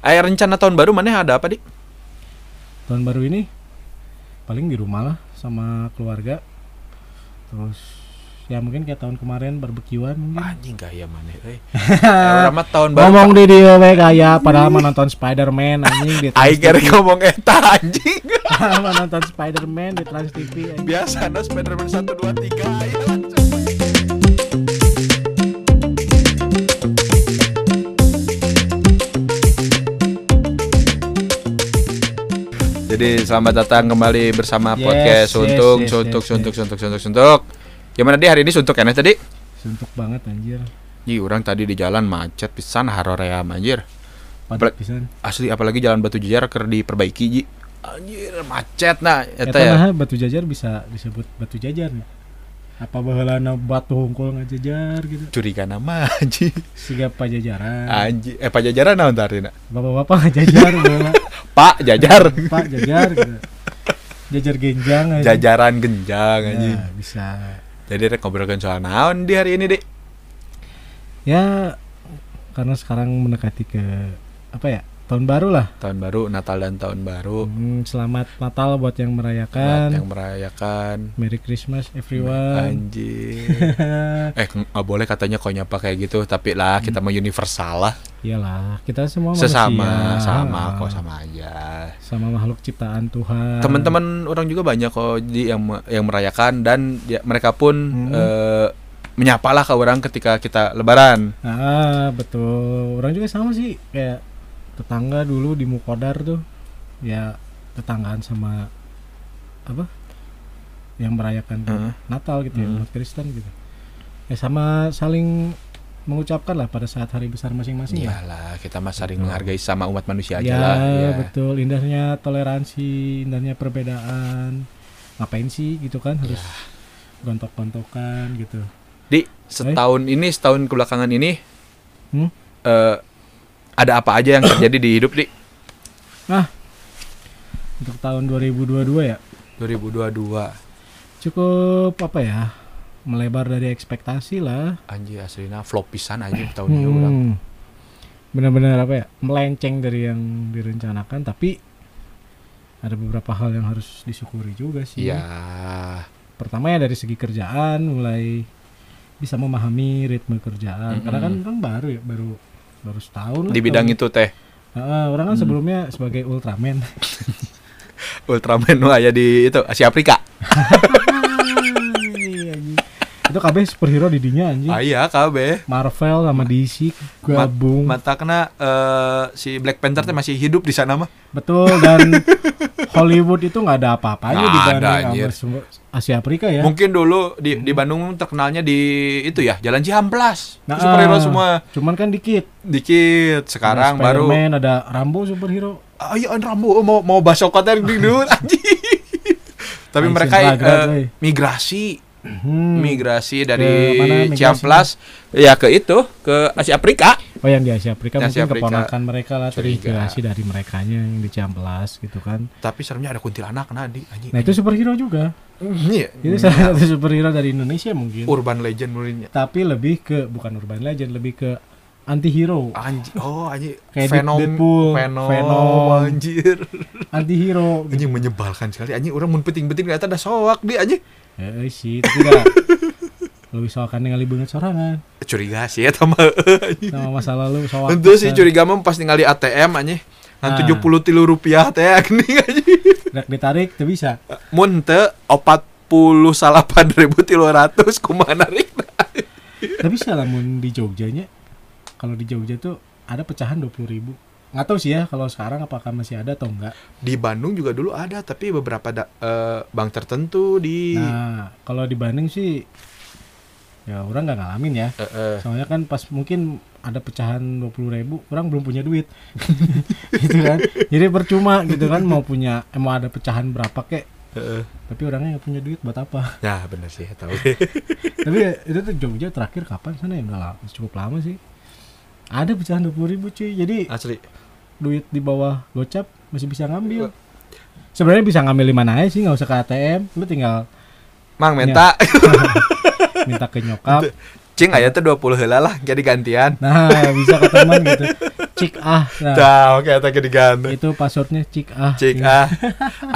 Eh rencana tahun baru mana ada apa dik? tahun baru ini paling di rumah lah sama keluarga terus ya mungkin kayak tahun kemarin barbekyuan mungkin Anjing gaya mana? Eh, orang mah tahun baru. ngomong di dia we kayak padahal mah nonton Spider-Man anjing di Trans TV. ngomong eta anjing. Padahal mah nonton Spider-Man di Trans TV anjing. Biasa ada Spiderman 1 2 3 ayo Jadi selamat datang kembali bersama Yes, podcast yes, Suntuk, yes, Suntuk, yes, Suntuk, yes. Suntuk, Suntuk, Suntuk. Gimana di hari ini Suntuk enak tadi? suntuk banget anjir Ih, orang tadi di jalan macet pisan haroream anjir. padat pisan Asli apalagi jalan Batu Jajar keur diperbaiki Ji. Anjir macet nah eta eta ya. batu jajar bisa disebut batu jajar ya apa baheulana batu hungkul ngajajar gitu Curiga nama Ji. siga pajajaran Anjir, eh pajajaran naon tadi nak? bapak-bapak ngajajar baheula Pak Jajar. pak jajar gitu jajar genjang aja Jajaran genjang anjing. ya, bisa Jadi rek ngobrolkan soal naon di hari ini, Dik. ya karena sekarang mendekati ke apa ya tahun baru lah Tahun baru, Natal dan tahun baru. Hmm, selamat Natal buat yang Buat merayakan yang merayakan Merry Christmas everyone anjing. eh nggak boleh katanya kok nyapa kayak gitu, tapi lah kita mau universal lah. iyalah kita semua Sesama, manusia. sama kok sama aja. sama makhluk ciptaan Tuhan Teman-teman orang juga banyak kok di yang yang merayakan dan ya, mereka pun Hmm. eh, menyapalah ke orang ketika kita lebaran. ah betul orang juga sama sih kayak tetangga dulu di Mukodar tuh ya tetanggaan sama apa yang merayakan Heeh. Natal gitu ya Hmm. umat Kristen gitu ya sama saling mengucapkan lah pada saat hari besar masing-masing lah Iyalah, kita mah saling Betul. menghargai sama umat manusia aja ya lah. Ya. betul indahnya toleransi indahnya perbedaan ngapain sih gitu kan harus gontok-gontokan gitu Di setahun ini, setahun kebelakangan ini, Hmm? eh, ada apa aja yang terjadi di hidup di untuk tahun 2022 ya 2022? cukup apa ya melebar dari ekspektasi lah Anjir aslinya flop pisan aja tahun ini orang. Hmm. benar-benar apa ya melenceng dari yang direncanakan tapi ada beberapa hal yang harus disyukuri juga sih Iya. pertama ya dari segi kerjaan mulai bisa memahami ritme kerjaan karena kan kan baru ya baru baru setahun lah Di bidang tahun- itu teh Heeh, orang kan Hmm. sebelumnya sebagai Ultraman Ultraman wah ya di itu Asia Afrika. Itu KB superhero di dinya anjing Ah iya KB. Marvel sama DC gabung Mata kena eh, si Black Panther teh masih hidup di sana mah. betul dan Hollywood itu nggak ada apa-apanya Nggak dibanding ada, sama Asia Afrika ya Mungkin dulu di di Bandung terkenalnya di itu ya Jalan Cihamplas. Nah, Superhero semua cuman kan dikit dikit. Sekarang ada baru ada Rambo superhero Ah iya Rambo mau mau baso kota di dulu anjing. Tapi Anjing, mereka woy. migrasi Hmm. migrasi Ke dari mana migrasi? Ciamplas ya ke itu ke Asia Afrika. Oh yang di Asia Afrika Asia mungkin Afrika. keponakan mereka lah terinspirasi dari merekanya yang di Ciamplas gitu kan. Tapi seremnya ada kuntilanak nah di anjing. Nah itu superhero juga. Iya. Itu salah satu superhero dari Indonesia mungkin. Urban legend muridnya. Tapi lebih ke bukan urban legend, lebih ke anti-hero. Anjing. Oh anjing. Kayak Venom. Deadpool, Venom. Venom. Anjir. Anti-hero. Gitu. Anjing menyebalkan sekali. Anjing orang mun penting-penting ternyata ada soak di anjing. Eh sih, tapi gak lebih soalkan ningali banget sorangan Curiga sih ya sama. sama masa lalu soal Tentu sih curiga mah pas ningali ATM anjing. Ngan Ah. 70 tilu rupiah teh geuning anjing. Rek ditarik tuh bisa Mun teu 48.300 kumaha narik tapi bisa lamun di Jogjanya kalau di Jogja tuh ada pecahan 20.000 ribu nggak tahu sih ya kalau sekarang apakah masih ada atau enggak Di Bandung juga dulu ada tapi beberapa da- eh, bank tertentu di nah kalau di Bandung sih ya orang nggak ngalamin ya. Eh, eh. soalnya kan pas mungkin ada pecahan 20.000 ribu orang belum punya duit. Gitu kan? Jadi percuma gitu kan mau punya eh, mau ada pecahan berapa kek. Eh. tapi orangnya nggak punya duit buat apa? Ya bener sih tahu. tapi ya, itu tuh Jogja terakhir kapan? Sana ya udah cukup lama sih ada pecahan 20.000 ribu cuy jadi Asli. duit di bawah gocap masih bisa ngambil sebenarnya bisa ngambil di mana aja sih nggak usah ke ATM lu tinggal Mang menta minta ke nyokap Cing aya teh 20 heula lah jadi gantian. nah bisa ke teman gitu cik ah nah Tah, oke eta ge diganti. itu passwordnya cik ah Cik ah.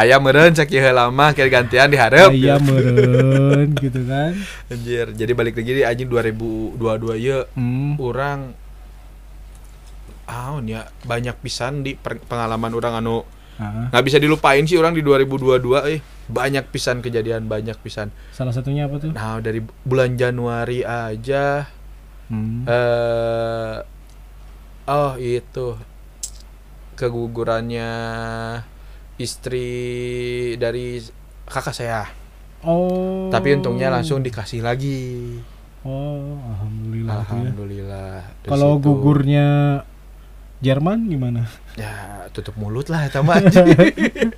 Aya meureun cek heula mah jadi gantian dihareup. iya meren gitu kan Anjir, jadi balik lagi di anjing 2022 ieu hmm. orang ah ya banyak pisan di pengalaman orang anu nggak bisa dilupain sih orang di 2022 eh banyak pisan kejadian banyak pisan. Salah satunya apa tuh? Nah dari bulan Januari aja hmm. eh oh itu kegugurannya istri dari kakak saya. Oh. Tapi untungnya langsung dikasih lagi. Oh alhamdulillah ya. alhamdulillah kalau gugurnya Jerman gimana? Ya tutup mulut lah mah. Anjing.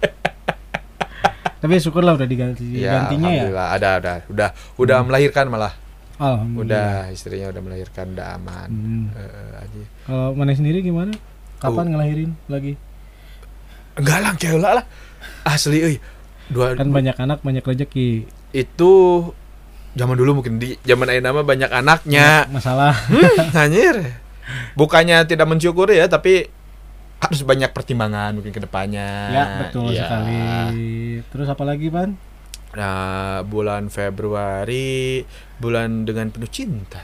tapi syukurlah udah diganti ya, gantinya ya. ada ada. Udah udah Hmm. melahirkan malah. Alhamdulillah. Udah istrinya udah melahirkan udah aman. Hmm. Eh, aja. Kalau mana sendiri gimana? Kapan Oh. ngelahirin lagi? Enggak lah kayak lah. Asli euy. Dua kan banyak anak banyak rezeki. Itu zaman dulu mungkin di zaman ayeuna mah banyak anaknya. Masalah. Hmm, anjir bukannya tidak mensyukuri ya tapi harus banyak pertimbangan mungkin ke depannya ya betul Ya. sekali. Terus apa lagi pan? Nah bulan Februari bulan dengan penuh cinta.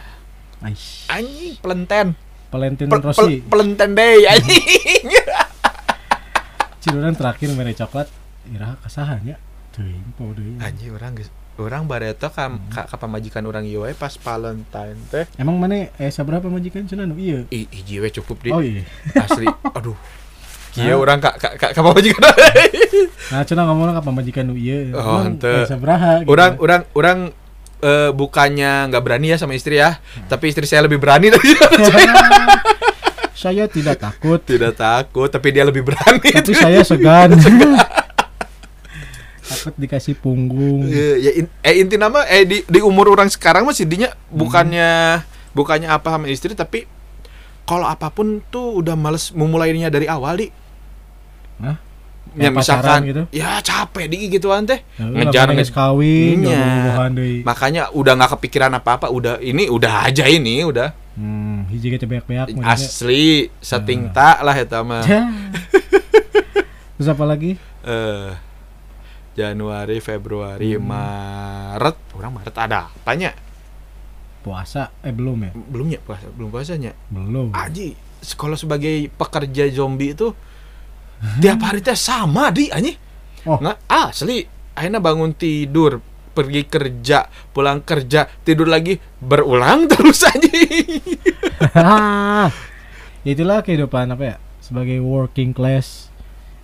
Aish. anjing pelenten Valentine Pel- Rossi pel- pelenten deh anjing. Ciluran terakhir mere coklat. Ira kasahannya teuing po deui anjing orang orang bareto ka, ka, ka pamajikan orang ieu we pas Valentine teh. Emang mana eh seberapa majikan cenah nu? Ieu I, hiji we cukup di oh iya. Asli. Aduh. Kieu Hah? orang ka ka ka, ka pamajikan nah cenah ngomongna ka pamajikan nu ieu Oh, henteu. eh, sabaraha gitu. orang orang orang eh, bukannya nggak berani ya sama istri ya tapi istri saya lebih berani dari saya. Tidak takut. Tidak takut tapi dia lebih berani. Tapi saya segan takut dikasih punggung. Eh, ya in- eh inti nama eh di di umur orang sekarang masih dinya bukannya bukannya apa sama istri tapi kalau apa pun tuh udah males memulainya dari awal di. Hah? ya misalkan gitu? ya capek di gituan teh. Ya, ngejar ngejar nge- kawin deui. makanya udah nggak kepikiran apa apa udah ini udah aja ini udah. Hmm hiji ge beak-beak asli setting tak lah eta mah. Terus apa lagi? Eh Januari Februari Hmm. Maret. Orang Maret ada apanya? Puasa eh belum ya? Belum ya puasa belum puasanya? Belum. Aji kalau sebagai pekerja zombie itu tiap hari teh sama di anjing Oh. nggak? Asli akhirnya bangun tidur pergi kerja pulang kerja tidur lagi berulang terus ya itulah kehidupan apa ya sebagai working class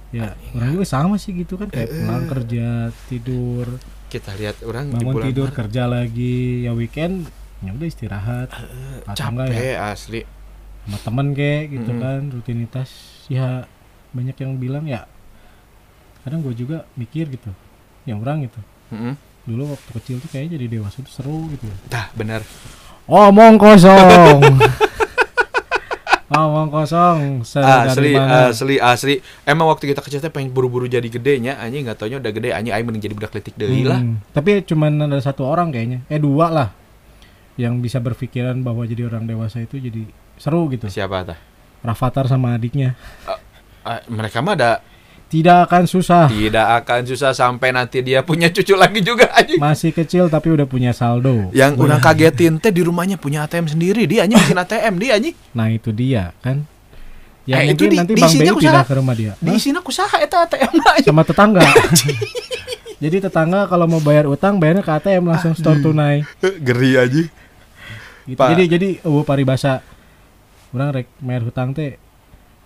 ya orang juga sama sih gitu kan kayak pulang kerja tidur kita lihat orang di bangun bulan tidur Maret, kerja lagi ya weekend ya udah istirahat. Enggak capek ya? asli. Sama temen kayak gitu Mm-mm. kan rutinitas. Ya banyak yang bilang ya kadang gue juga mikir gitu yang orang gitu. Mm-mm. dulu waktu kecil tuh kayaknya jadi dewasa tuh seru gitu. Dah benar. Omong kosong omong kosong. Seru asli asli asli emang waktu kita kecil pengen buru-buru jadi gedenya anjing nggak taunya udah gede. Anjing aing mending jadi budak letik lah. Hmm, tapi cuman ada satu orang kayaknya. Eh dua lah. Yang bisa berpikiran bahwa jadi orang dewasa itu jadi seru gitu. Siapa tah Rafathar sama adiknya. Ah, mereka mah ada tidak akan susah. Tidak akan susah sampai nanti dia punya cucu lagi juga anjing. Masih kecil tapi udah punya saldo. Yang Wah, orang kagetin teh di rumahnya punya ATM sendiri. Dia anjing bikin ATM dia anjing. Nah itu dia kan? Ya Eh, itu di- nanti di bang Bey pindah usaha. ke rumah dia. Di sini aku saha eta ATM lah anjing. sama tetangga. Jadi tetangga kalau mau bayar utang bayarnya ke ATM langsung store tunai. Geri anjing. Gitu. Jadi jadi eueuh paribasa. Orang rek bayar hutang teh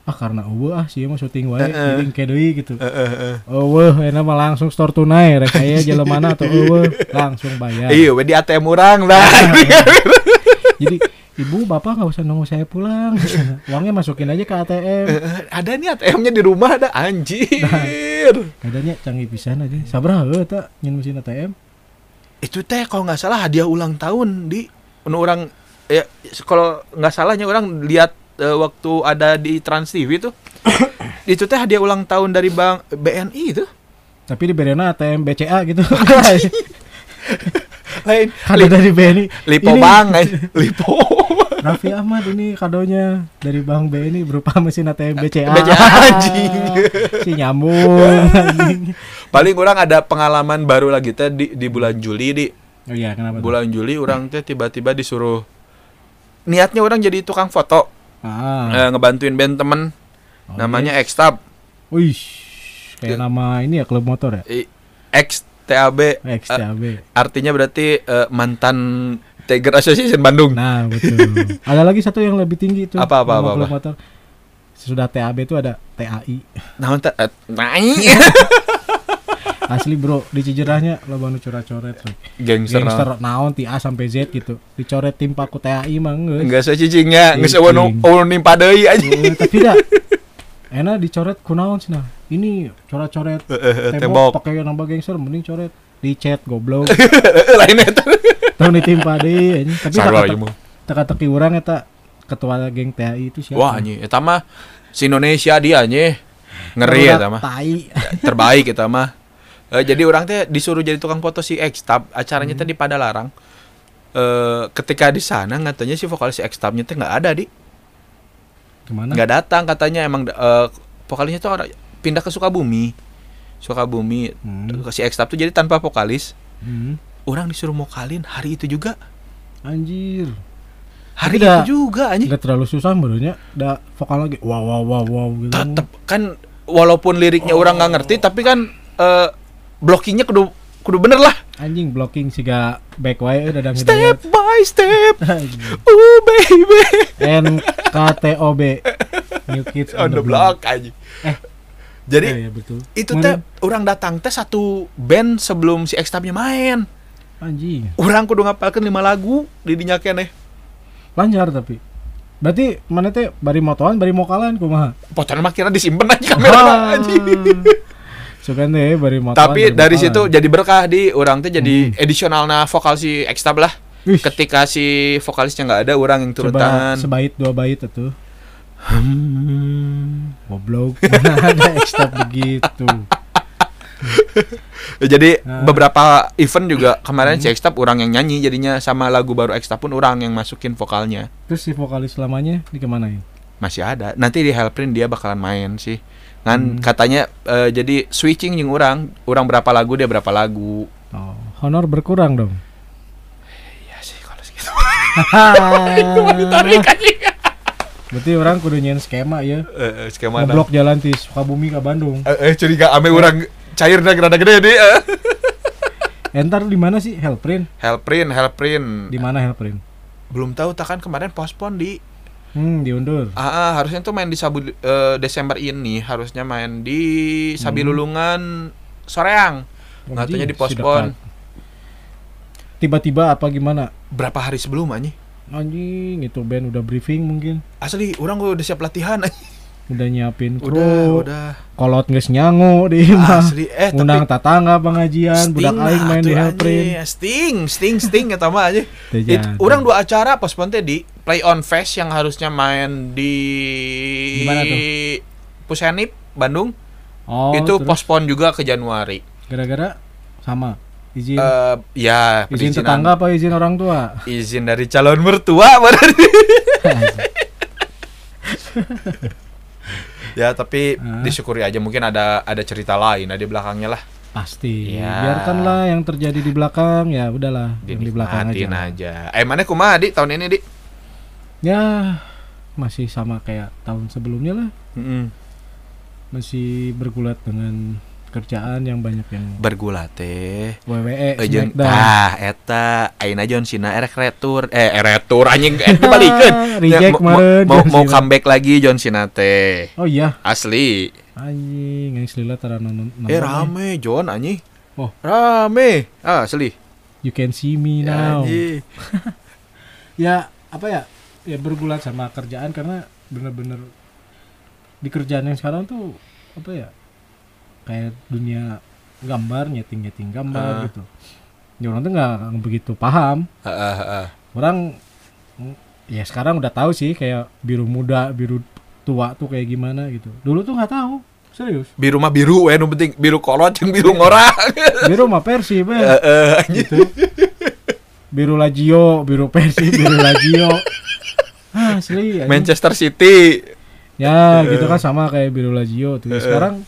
ah karena eueuh ah sih mah syuting wae Heeh. jadi engke deui gitu. Eh, eh, eh. eueuh enak mah langsung store tunai rek aya jelemana atau eueuh. Langsung bayar. Iya di ATM orang lah. Jadi ibu bapak nggak usah nunggu saya pulang. Uangnya masukin aja ke ATM eh, ada nih ATM-nya di rumah ada anjir. Adanya canggih pisan aja. Sabaraha heuh tak nyen mesin ATM itu teh kalau nggak salah hadiah ulang tahun di. Orang ya kalau nggak salahnya orang lihat eh, waktu ada di Trans TV tuh itu teh hadiah ulang tahun dari bank BNI itu tapi di berena ATM BCA gitu lain Kado dari Benny. lipo Ini bang eh. lipo Raffi Ahmad ini kadonya dari Bang Benny berupa mesin ATM BCA. BCA, anjing. si nyambung. paling orang ada pengalaman baru lagi teh di, di bulan Juli di oh iya, kenapa? tuh? bulan Juli orang teh tiba-tiba disuruh niatnya orang jadi tukang foto Ah. eh, ngebantuin band temen oke. namanya Xtab Wih. Kayak nama ini ya klub motor ya? I- XTAB eh, XTAB. artinya berarti eh, mantan Tiger Association Bandung Nah, betul. ada lagi satu yang lebih tinggi itu. Apa, apa, apa, klub apa? motor. Sudah TAB itu ada TAI. nah, eh, naik Asli bro, di Cijerahnya lo baru coret-coret. Gangster, Gangster naon ti A sampai Z gitu. Dicoret tim paku TAI mah geus. enggak saya cicingnya. Saya Cicing. mau nimpa deui aja Eh, tapi dah. Enak dicoret kunaon sih nah? Ini coret-coret. Eh, eh, eh, tembok pakai nambah gangster mending coret. Di chat goblok. Lain eta. Tahu ditimpa deh ini tapi teka-teki orang eta ketua geng TAI itu siapa? Wah anjing. Eta mah si Indonesia dia anjing. Ngeri eta mah. terbaik kita mah Eh, jadi orang teh disuruh jadi tukang foto si Xtab acaranya teh di Padalarang. Eh ketika di sana katanya si vokalis si Xtabnya teh nggak ada di. Ke mana? Nggak datang katanya. Emang eh, vokalisnya tuh orang pindah ke Sukabumi. Sukabumi Hmm. si Xtab tuh jadi tanpa vokalis. Hmm. orang disuruh mokalin hari itu juga. Anjir. Hari Tapi itu juga anjing. nggak terlalu susah menurutnya ada vokal lagi wow wow wow wow gitu. Tetep kan walaupun liriknya orang nggak ngerti tapi kan eh, blockingnya kudu kudu bener lah. Anjing blocking siga back way udah ada step by step. Oh baby. NKTOB New Kids on the block. aja Eh. jadi Iya, iya, betul. itu teh orang datang teh satu band sebelum si X-Tabnya main. Anjing. Orang kudu ngapalkan lima lagu di dinya keneh. Lancar tapi. Berarti mana teh bari motoan bari mokalan kumaha? Fotonya mah kira disimpen aja kamera Ah. anjing Sugan deh bari motoan tapi dari mokalan. situ jadi berkah di orang teh jadi Hmm. edisional na vokal si X-Tab lah Wih, ketika si vokalisnya nggak ada orang yang turun coba tangan sebait dua bait itu Hmm. goblok mana ada ekstra begitu Jadi Ah. beberapa event juga kemarin Hmm. si X-Tab orang yang nyanyi jadinya sama lagu baru X-Tab pun orang yang masukin vokalnya. terus si vokalis lamanya di ke mana ya Masih ada. Nanti di Hellprint dia bakalan main sih. Kan Hmm. katanya eh, jadi switching yang orang, orang berapa lagu dia berapa lagu. oh, honor berkurang dong Iya sih kalau segitu. berarti orang kudu nyen skema ya eh, skema ngeblok jalan di Sukabumi ke Bandung Eh, eh, curiga ame orang cair dah rada gede deh. eh. entar di mana sih Hellprint Hellprint, Hellprint. di mana Hellprint Belum tahu tak kan kemarin pospon di hmm diundur Ah, ah, harusnya tuh main di Sabu eh, Desember ini harusnya main di Sabilulungan Soreang. Katanya Anjing, dipospon. si dekat. tiba-tiba apa gimana Berapa hari sebelum anjing? anjing itu band udah briefing mungkin Asli, orang gue udah siap latihan. Udah nyiapin kru udah, udah. kolot geus nyangu di mah Asli, eh undang tapi tatangga pengajian budak Sting aing lah main di. Hellprint Sting, Sting, Sting ya mah aja. It, orang dua acara pospon teh di Play on Fest yang harusnya main di Di mana tuh? Pusenip Bandung. oh, itu terus pospon juga ke Januari. gara-gara sama izin Eh ya, izin tetangga apa izin orang tua izin dari calon mertua berarti. ya tapi disyukuri aja mungkin ada ada cerita lain ada di belakangnya lah pasti Ya. biarkanlah yang terjadi di belakang ya udahlah yang di belakang aja aja. Eh mana kumaha di tahun ini di? ya masih sama kayak tahun sebelumnya lah masih bergulat dengan kerjaan yang banyak yang Bergula teh. WWE Ejen Smackdown ah eta ayeuna John Cena erek retur eh eh, retur anjing eh dibalikeun. Reject Ya, mau, mau, comeback lagi John Cena teh. oh iya Asli. anjing yang selila tara nonton Eh rame John anjing. Oh. Rame. Ah, asli. you can see me now Anjing. ya apa ya ya bergulat sama kerjaan karena bener-bener di kerjaan yang sekarang tuh apa ya kayak dunia gambar nyeting nyeting gambar Ah. gitu ya orang tuh nggak begitu paham Heeh, heeh. orang mm, ya sekarang udah tahu sih kayak biru muda biru tua tuh kayak gimana gitu dulu tuh nggak tahu serius Biru mah biru we nu penting biru kolot jeung biru ngorang. biru mah persib ya Heeh, anjing. gitu biru Lazio biru Persib biru Lazio asli. Manchester City. ya gitu kan sama kayak biru Lazio tuh sekarang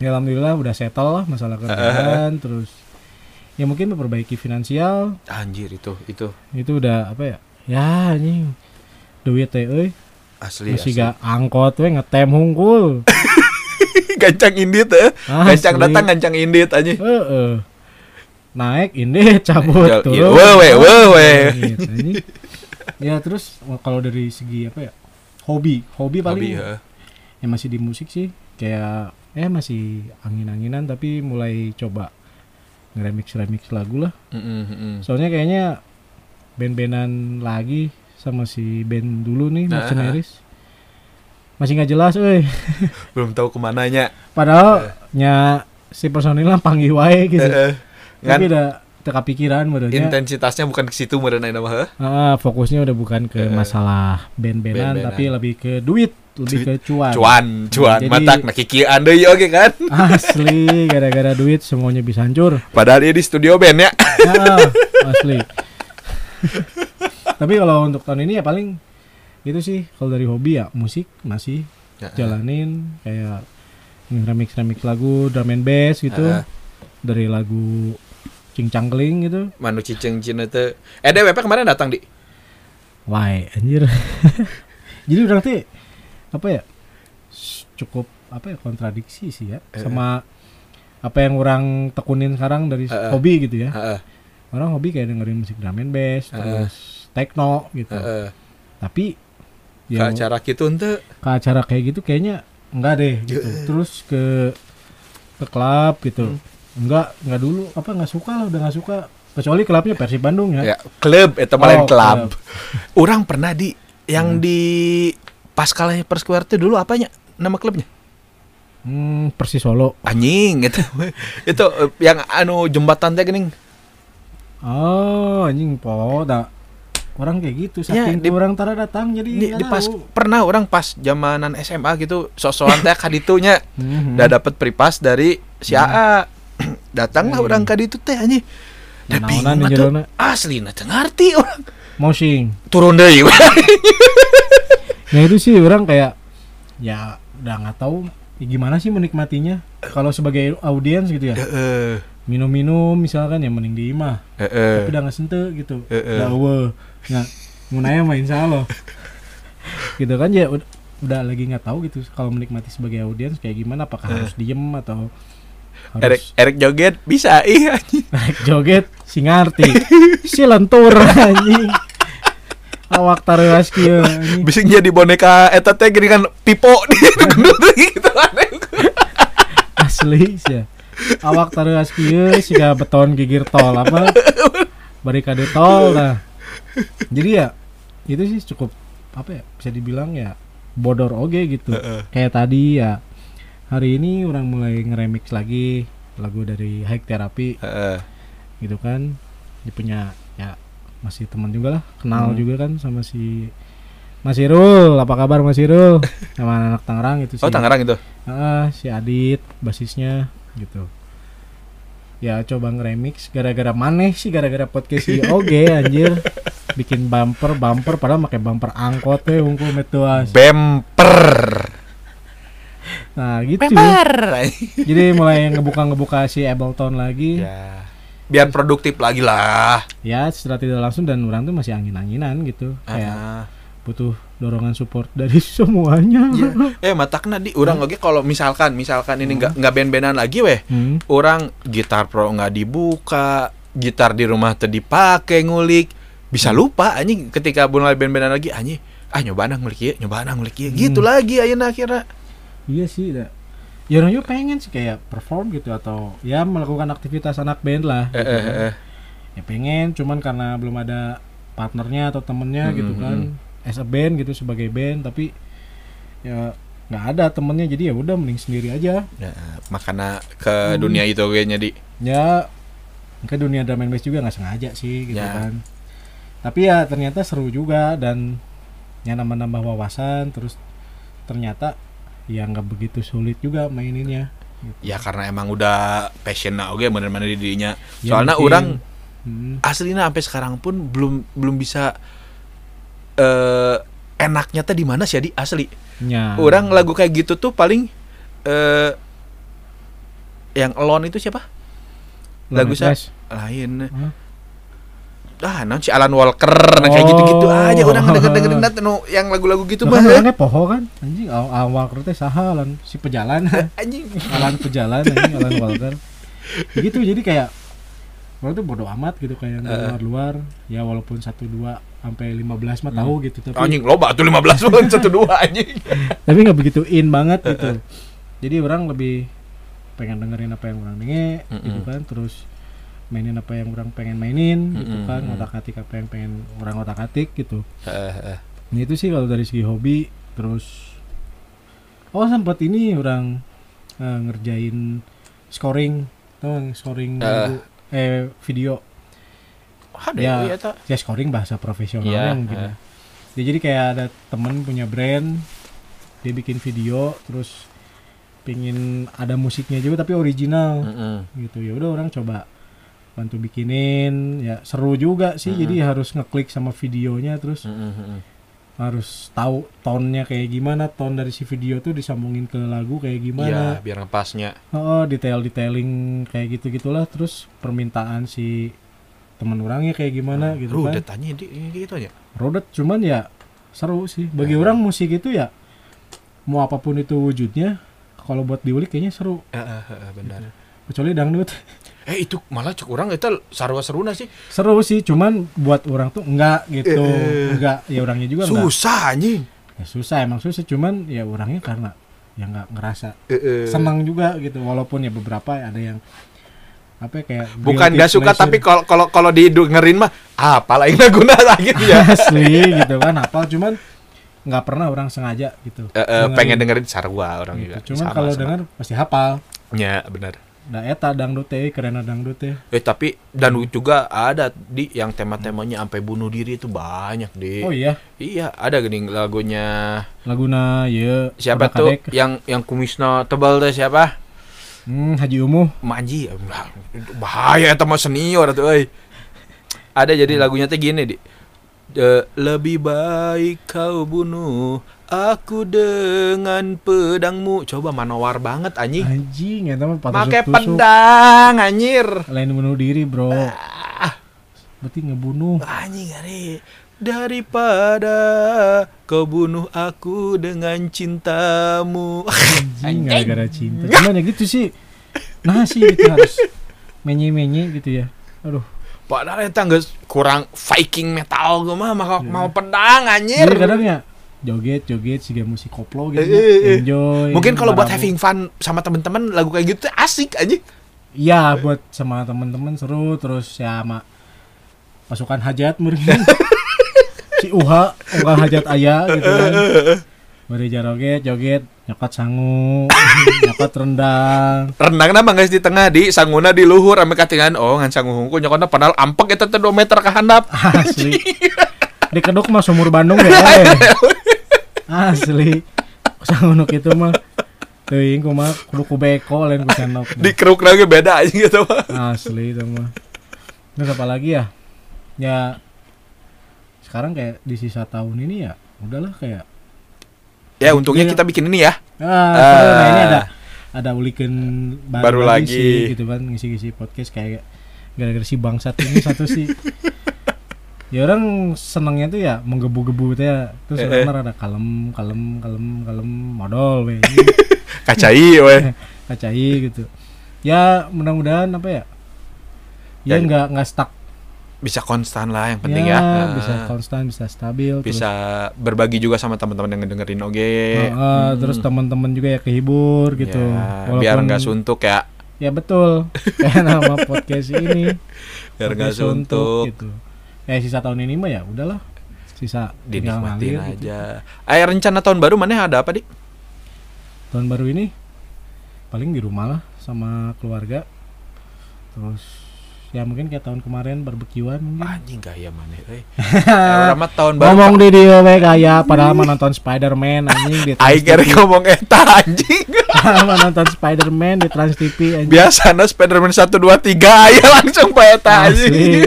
ya alhamdulillah udah settle lah masalah kerjaan terus ya mungkin memperbaiki finansial Anjir itu, itu itu udah apa ya ya anjing duit teh euy asli. masih asli. gak angkot we ngetem hungkul gancang indit eh. Gancang Asli. datang gancang indit aja. Heeh. naik ini cabut Jal- turun iya, wewe, wewe. Gitu, anjing. ya terus kalau dari segi apa ya hobi hobi paling Hobi, ya. ya masih di musik sih kayak eh masih angin-anginan tapi mulai coba ngeremix remix lagu lah Mm-mm, mm-mm. soalnya kayaknya band-bandan lagi sama si band dulu nih Nah. Mercenaries masih nggak jelas euy Belum tahu ke mananya. padahal nya si personilnya panggil wae gitu Eh, eh. tapi udah teka pikiran menurutnya intensitasnya bukan ke situ ayeuna mah. heuh. Ah, fokusnya udah bukan ke Eh, masalah band-bandan band-bandan. tapi lebih ke duit lebih ke cuan Cuan, cuan, Jadi- matak nak kikian deui oge kan. asli gara-gara duit semuanya bisa hancur Padahal dia di studio band ya. Ah, asli tapi kalau untuk tahun ini ya paling itu sih kalau dari hobi ya musik masih Ya. jalanin kayak remix remix lagu drum and bass gitu Ah. dari lagu cingcangkling gitu Manu ciceng cina teh. Eh DWP kemarin datang di. wah anjir jadi tuh apa ya cukup apa ya kontradiksi sih ya Eh. sama apa yang orang tekunin sekarang dari eh. hobi gitu ya Heeh, orang hobi kayak dengerin musik drum and bass Eh. terus techno gitu heeh. tapi Ke ya acara gitu ente. ke acara kayak gitu kayaknya enggak deh gitu Eh. terus ke ke klub gitu Hmm. enggak enggak dulu apa enggak suka lah udah enggak suka kecuali klubnya Persib Bandung ya Ya, klub itu malah Oh, klub. klub. Orang pernah di yang Hmm. di Pascal per Square itu dulu apanya? Nama klubnya? hmm, Persis Solo Anjing itu. itu eh, yang anu jembatan teh geuning. oh anjing po dah orang kayak gitu Ya, saking di- orang tara datang jadi Di, di pas tahu. pernah orang pas zamanan SMA gitu sosokan teh kaditunya Mhm. udah dapet pripas dari si AA. Datanglah Hmm. orang kaditu teh anjing. Da bingung. Asli na teu ngarti orang. moshing Turun deui. nah itu sih orang kayak ya udah nggak tahu ya gimana sih menikmatinya? Kalau sebagai audiens gitu ya? Minum-minum misalkan ya mending di imah tapi udah nggak sentuh gitu. Udah eueuh. nggak ngunanya mah insya Allah. Gitu kan ya ud- udah lagi nggak tahu gitu kalau menikmati sebagai audiens kayak gimana? Apakah harus diem atau Erik harus Erik joget? Bisa ih anjing. naik joget si ngarti si lentur anjing awak taruh kieu Bisa jadi boneka eta teh gini kan pipo. Di gendut gitu aneh. asli sih awak taruh kieu siga beton gigir tol apa? Barikade tol nah jadi ya itu sih cukup apa ya bisa dibilang ya bodor oge gitu. Kayak tadi ya hari ini orang mulai ngeremix lagi lagu dari Hike Therapy. Gitu kan dia punya ya masih teman juga lah kenal Hmm. juga kan sama si Mas Irul apa kabar Mas Irul sama anak Tangerang itu sih Oh Tangerang itu. Ah, si Adit basisnya gitu ya coba ngeremix gara-gara maneh sih gara-gara podcast si oge anjir bikin bumper bumper padahal pakai bumper angkot teh unggul metuas Bemper. nah gitu Bemper. jadi mulai ngebuka-ngebuka si Ableton lagi ya. Biar produktif lagi lah. ya secara tidak langsung dan orang tuh masih angin-anginan gitu kayak Ah. butuh dorongan support dari semuanya Iya. Eh matakna di orang oke kalau misalkan misalkan ini nggak nggak band-bandan lagi weh. Hmm. Orang gitar pro nggak dibuka, gitar di rumah tadi dipakai ngulik, bisa lupa anjing ketika mulai band-bandan lagi anjing ah nyoba ngulik ya, nyoba ngulik ya. Gitu Hmm. lagi ayeuna akhirnya. Iya sih, dah. Ya juga pengen sih kayak perform gitu atau ya melakukan aktivitas anak band lah. Eh, gitu eh, kan. eh. Ya pengen, cuman karena belum ada partnernya atau temennya Hmm, gitu hmm, kan, as a band gitu sebagai band, tapi ya nggak ada temennya jadi ya udah mending sendiri aja. Ya, makanya ke Hmm. dunia itu kayaknya di. Ya ke dunia drum and bass juga nggak sengaja sih gitu Ya. kan. Tapi ya ternyata seru juga dan ya nambah-nambah wawasan terus ternyata ya nggak begitu sulit juga maininnya. gitu. Ya karena emang udah passion nah oke bener-bener di dirinya. Ya, Soalnya mungkin. orang Hmm. Aslinya sampai sekarang pun belum belum bisa eh enaknya teh di mana sih di asli. Ya. Orang lagu kayak gitu tuh paling eh yang Alone itu siapa? lagu sa- Flash. Lain. Hah? Ah, non si Alan Walker, nah kayak gitu-gitu Oh. aja orang denger dengerin nu yang lagu-lagu gitu mah. kan orangnya poho kan anjing aw- awal kereta saha Alan si pejalan Anjing. Alan pejalan anjing Alan Walker gitu jadi kayak orang tuh bodo amat gitu kayak yang Eh. luar-luar ya walaupun satu dua sampai 15 mah tahu gitu tapi Anjing loba tuh 15 bulan satu dua anjing. tapi nggak begitu in banget gitu jadi orang lebih pengen dengerin apa yang orang denger gitu Mm-mm. kan terus mainin apa yang orang pengen mainin gitu Mm-mm. kan ngotak atik apa yang pengen orang ngotak atik gitu Heeh, heeh. Nah itu sih kalau dari segi hobi terus oh sempat ini orang eh, ngerjain scoring nggak, scoring Eh. lagu eh video Ada Ya. ya, tak. ya scoring bahasa profesionalnya Iya, mungkin eh. ya. Ya, jadi kayak ada temen punya brand dia bikin video terus pingin ada musiknya juga tapi original Heeh. gitu ya udah orang coba bantu bikinin ya seru juga sih Mm-mm. jadi harus ngeklik sama videonya terus Heeh, heeh. harus tahu tonnya kayak gimana ton dari si video tuh disambungin ke lagu kayak gimana biar ngepasnya. oh detail detailing kayak gitu gitulah terus permintaan si teman orangnya kayak gimana gitu Rudet kan tanya di gitu aja. rodet cuman ya seru sih bagi Eh. orang musik itu ya mau apa pun itu wujudnya kalau buat diulik kayaknya seru Heeh, heeh, benar. kecuali dangdut Eh itu malah cek orang itu sarwa seruna sih. seru sih cuman buat orang tuh enggak gitu Eh. enggak ya orangnya juga enggak Susah anjing. ya susah emang susah cuman ya orangnya karena ya nggak ngerasa Heeh. senang juga gitu walaupun ya beberapa ada yang apa ya, kayak Bukan gak suka pleasure. tapi kalau kalau kalau didengerin mah apa lagi guna lagi ya. asli gitu kan hafal cuman nggak pernah orang sengaja gitu Eh, eh, Dengerin pengen dengerin sarwa orang gitu. juga. cuman kalau dengar pasti hafal Ya, benar. Nah eta dangdut teh keren dangdut teh Eh tapi dan juga ada di yang tema-temanya sampai bunuh diri itu banyak deh. oh iya Iya, ada gini lagunya laguna ya siapa tuh yang yang kumisnya tebal teh siapa? hmm, Haji Umuh Manji, lah, bahaya eta mah senior tuh euy. Ada jadi lagunya teh gini di. "De- lebih baik kau bunuh aku dengan pedangmu. Coba manowar banget anjing. anjing mah patah Pakai pedang anjir. lain bunuh diri bro. Ah, berarti ngebunuh. Anjing hari daripada kau bunuh aku dengan cintamu. anjing gara-gara cinta. Cuman ya gitu sih. Nah sih gitu harus menye-menye gitu ya. Aduh. Padahal eta geus kurang Viking metal gue mah mau, mau pedang anjir. Jadi kadang ya joget joget sih musik koplo gitu. Eh, eh, eh. enjoy Mungkin kalau buat having fun sama temen-temen lagu kayak gitu tuh asik anjing. Iya buat sama teman-teman seru terus ya sama pasukan hajat mungkin. Si Uha unggal hajat ayah gitu kan. Bari joget joget nyokot sangu nyokot rendang. Renang nama guys di tengah di sanguna di luhur ame katingan. Oh ngan sangu hungku nyokotna padahal ampek eta teh 2 meter ke handap. asli di keduk mah sumur Bandung ya asli sangu nuk itu mah Teuing kumaha kudu ku beko lain ku sendok Di keruk lagi beda aja gitu mah. asli itu mah terus apa lagi ya ya sekarang kayak di sisa tahun ini ya udahlah kayak Ya untungnya Iya. kita bikin ini ya. ah nah ini ada ada ulikan Baru baru, lagi, lagi. sih, gitu kan ngisi-ngisi podcast kayak gara-gara si bangsat ini satu sih ya orang senangnya tuh ya menggebu-gebu tuh ya terus Eh, eh. orang ada kalem kalem kalem kalem modal we Kacai weh. kacai gitu ya mudah-mudahan apa ya Ya, nggak nggak stuck Bisa konstan lah yang penting ya, ya. Bisa konstan bisa stabil terus bisa berbagi juga sama teman-teman yang dengerin oge. Heeh, terus Hmm. teman-teman juga ya kehibur gitu Ya, Walaupun- biar nggak suntuk ya. ya betul kayak nama podcast ini Biar nggak Podcast suntuk. gitu ya sisa tahun ini mah ya udahlah sisa Dinikmatin ngalir gitu. aja. Ayo rencana tahun baru mana ada apa, Dik? tahun baru ini paling di rumah lah sama keluarga terus ya mungkin kayak tahun kemarin barbekyuan mungkin Anjing gaya mana euy. Eh, Urang mah tahun baru. ngomong di dia we kayak padahal mah nonton Spider-Man anjing di Aing TV. ngomong eta anjing. Padahal mah nonton Spider-Man di Trans TV anjing Biasana Spider-Man 1 2 3 aya langsung pa eta asli anjing.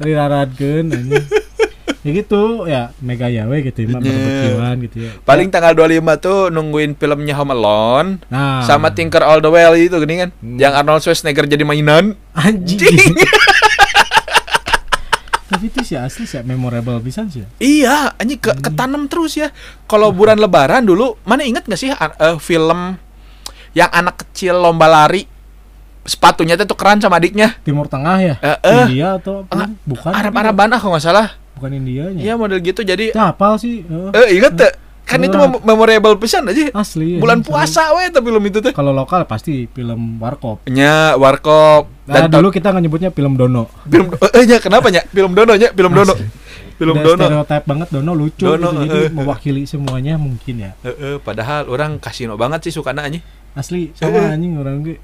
Riraradkeun anjing ya gitu ya mega ya we gitu Iya. barbekyuan gitu ya Paling tanggal 25 tuh nungguin filmnya Home Alone nah sama Tinker All the Way itu gini kan. Hmm. Yang Arnold Schwarzenegger jadi mainan. anjing tapi itu sih asli sih memorable pisan sih Iya, anjing ke, Hmm. ketanam terus ya. Kalau bulan lebaran dulu, mana inget gak sih eh, film yang anak kecil lomba lari sepatunya tuh tukeran sama adiknya. Timur Tengah ya Eh, eh. India atau apa Enggak, bukan Arab-Araban ah kalau nggak salah. bukan Indianya Iya model gitu jadi Ya, hafal sih Heeh. eh inget tuh. Kan itu mem- memorable pisan aja. asli Bulan anjing, puasa we tapi film itu tuh. kalau lokal pasti film Warkop Nya Warkop Nah, dan dulu kita nggak nyebutnya film Dono. film eh nya kenapa nya? Film Dono nya, film Dono. Film Udah Dono. stereotip banget Dono lucu Dono, gitu, jadi eh. mewakili semuanya mungkin ya. Heeh, padahal orang kasino banget sih sukana anjing. Asli Eh. sama anjing orang gue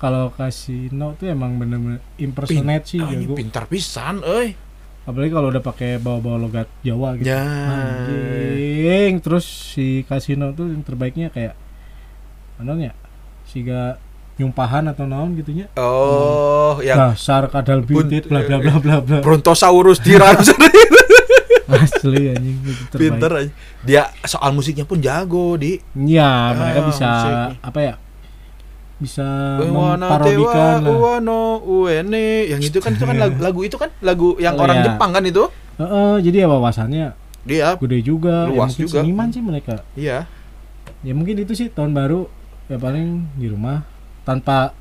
kalau kasino tuh emang bener-bener impersonate sih Anjing jago. pintar pisan euy. Apalagi kalau udah pakai bawa-bawa logat Jawa gitu. Ya. Anjing, terus si kasino tuh yang terbaiknya kayak ya siga nyumpahan atau naon gitunya. Oh, yang Dasar kadal bintit bla bla bla bla bla. Brontosaurus tiran Asli anjing itu terbaik. pinter aja. Dia soal musiknya pun jago di Iya, mereka Ah, bisa musiknya. apa ya? Bisa Wana memparodikan tewa lah. uwano uene yang itu kan itu kan lagu, lagu itu kan lagu yang Oh, orang iya. Jepang kan itu Heeh, jadi ya wawasannya dia gede juga, ya Luas mungkin juga. seniman sih mereka. iya Ya mungkin itu sih tahun baru ya paling di rumah tanpa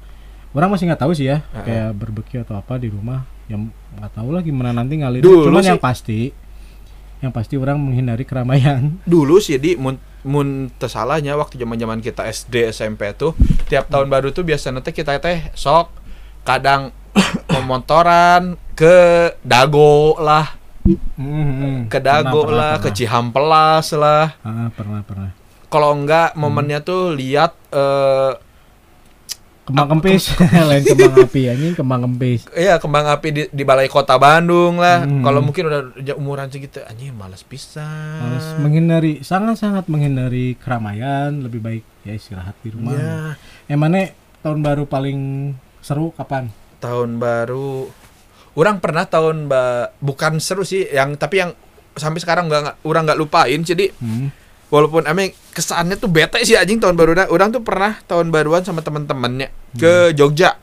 orang masih nggak tahu sih ya Heeh. kayak berbeki atau apa di rumah yang nggak tahu lah gimana nanti ngalir Dulu cuman sih- yang pasti yang pasti orang menghindari keramaian dulu sih di mun mun tersalahnya waktu zaman zaman kita SD SMP tuh tiap tahun baru tuh biasa nanti kita teh sok kadang memotoran ke Dago lah Mhm, ke Dago pernah, lah ke pernah. Cihampelas lah Ah, pernah pernah kalau enggak Hmm. momennya tuh lihat eh kembang kempis lain kembang api anjing kembang kempis Iya kembang api di, di balai kota Bandung lah. Hmm. Kalau mungkin udah umuran segitu, anjing malas pisan. Harus menghindari sangat-sangat menghindari keramaian lebih baik ya istirahat di rumah Ya, emangnya tahun baru paling seru kapan tahun baru. Orang pernah tahun ba bukan seru sih, yang tapi yang sampai sekarang nggak- orang nggak lupain. Jadi hmm. Walaupun emang kesannya tuh bete sih anjing tahun baru. Orang tuh pernah tahun baruan sama teman-temannya ke Jogja.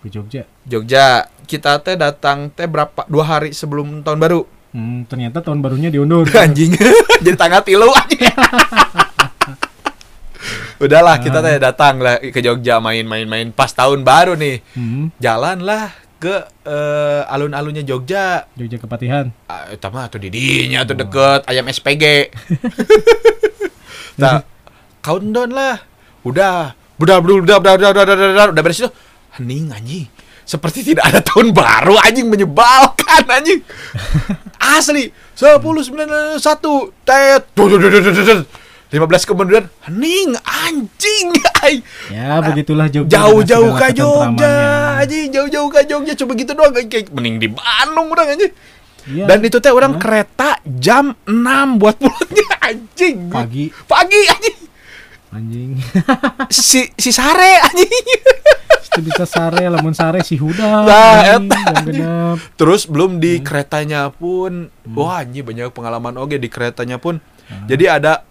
ke Jogja Jogja. Kita teh datang teh berapa dua hari sebelum tahun baru. hmm, ternyata tahun barunya diundur anjing jadi tanggal tilu anjing udahlah kita teh datang lah ke Jogja main-main-main pas tahun baru nih hmm. jalan lah ke eh, alun-alunnya Jogja. Jogja Kepatihan ah, itu mah tuh didinya tuh deket ayam SPG nah countdown lah. Udah udah udah udah udah udah udah udah udah udah beres itu. Hening anjing. Seperti tidak ada tahun baru anjing menyebalkan anjing. Asli sepuluh sembilan satu tet lima belas kemudian hening anjing ay. ya begitulah Jogja jauh-jauh ke Jogja anjing jauh-jauh ke Jogja coba gitu doang kayak mending di Bandung orang anjing Iya, dan itu teh orang Hah? kereta jam 6 buat pulangnya anjing. Pagi. Pagi anjing anjing. Si si sare anjing itu bisa sare lamun sare si huda Nah, eta, terus belum Hmm. di keretanya pun wah anjing banyak pengalaman oke di keretanya pun. Ah. jadi ada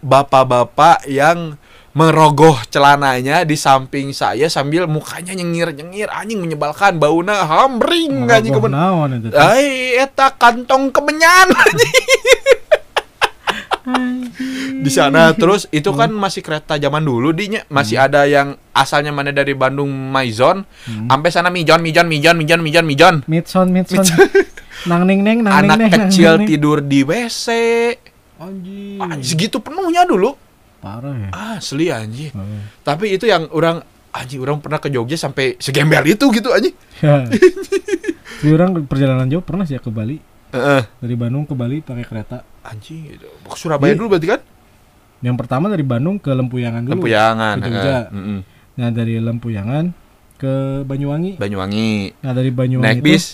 bapak-bapak yang merogoh celananya di samping saya sambil mukanya nyengir-nyengir anjing menyebalkan baunya hambring anjing kemen naon itu teh? Ai eta kantong kemenyan di sana terus itu kan masih kereta zaman dulu dinya masih ada yang asalnya mana dari Bandung Maizon Hmm. sampai sana Mijon Mijon Mijon Mijon Mijon Mijon Midson, Midson. nang ning neng, nang anak neng. kecil nang neng. tidur di WC Anjing. Ah, segitu penuhnya dulu Parah ya. asli anjing Oh. tapi itu yang orang anjing orang pernah ke Jogja sampai segembel itu gitu anjing Ya. Jadi orang perjalanan jauh pernah sih ya ke Bali. Heeh. Dari Bandung ke Bali pakai kereta. anjing itu. ke Surabaya Iya. dulu berarti kan Yang pertama dari Bandung ke Lempuyangan dulu. Lempuyangan Ke Jogja. heeh. Mm-mm. Nah dari Lempuyangan ke Banyuwangi. Banyuwangi Nah dari Banyuwangi naik itu, bis